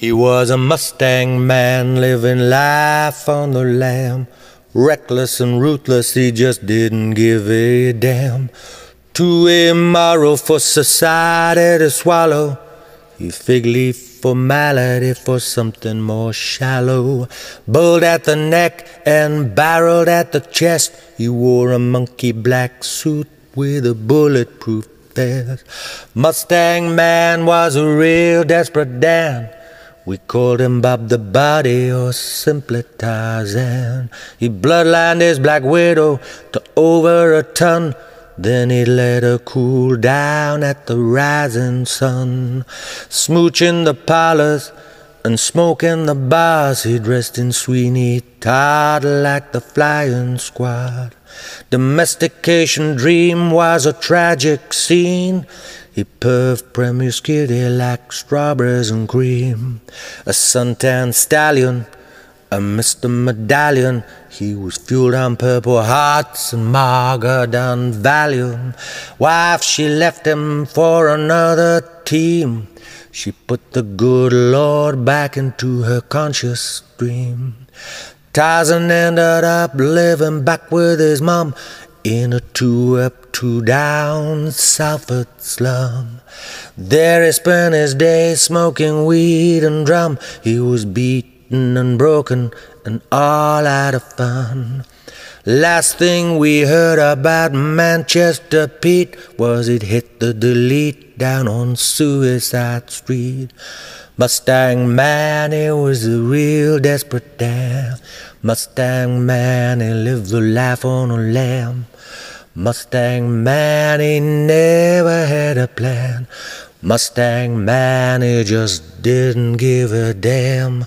He was a Mustang man living life on the lam. Reckless and ruthless, he just didn't give a damn. Too immoral for society to swallow. He fig leaf formality for something more shallow. Bulled at the neck and barreled at the chest. He wore a monkey black suit with a bulletproof vest. Mustang man was a real desperate Dan. We called him Bob the Body or simply Tarzan. He bloodlined his black widow to over a ton. Then he let her cool down at the rising sun. Smooching the parlors and smoking the bars. He dressed in Sweeney Todd like the flying squad. Domestication dream was a tragic scene. He puffed promiscuity like strawberries and cream. A suntan stallion, a Mr. Medallion. He was fueled on purple hearts and margaret on Valium. Wife, she left him for another team. She put the good Lord back into her conscious stream. Tarzan ended up living back with his mom in a two up, two down Salford slum. There he spent his days smoking weed and drum. He was beaten and broken and all out of fun. Last thing we heard about Manchester Pete was it hit the delete down on Suicide Street. Mustang man, he was a real desperate Dan. Mustang man, he lived the life on a lamb. Mustang man, he never had a plan. Mustang man, he just didn't give a damn.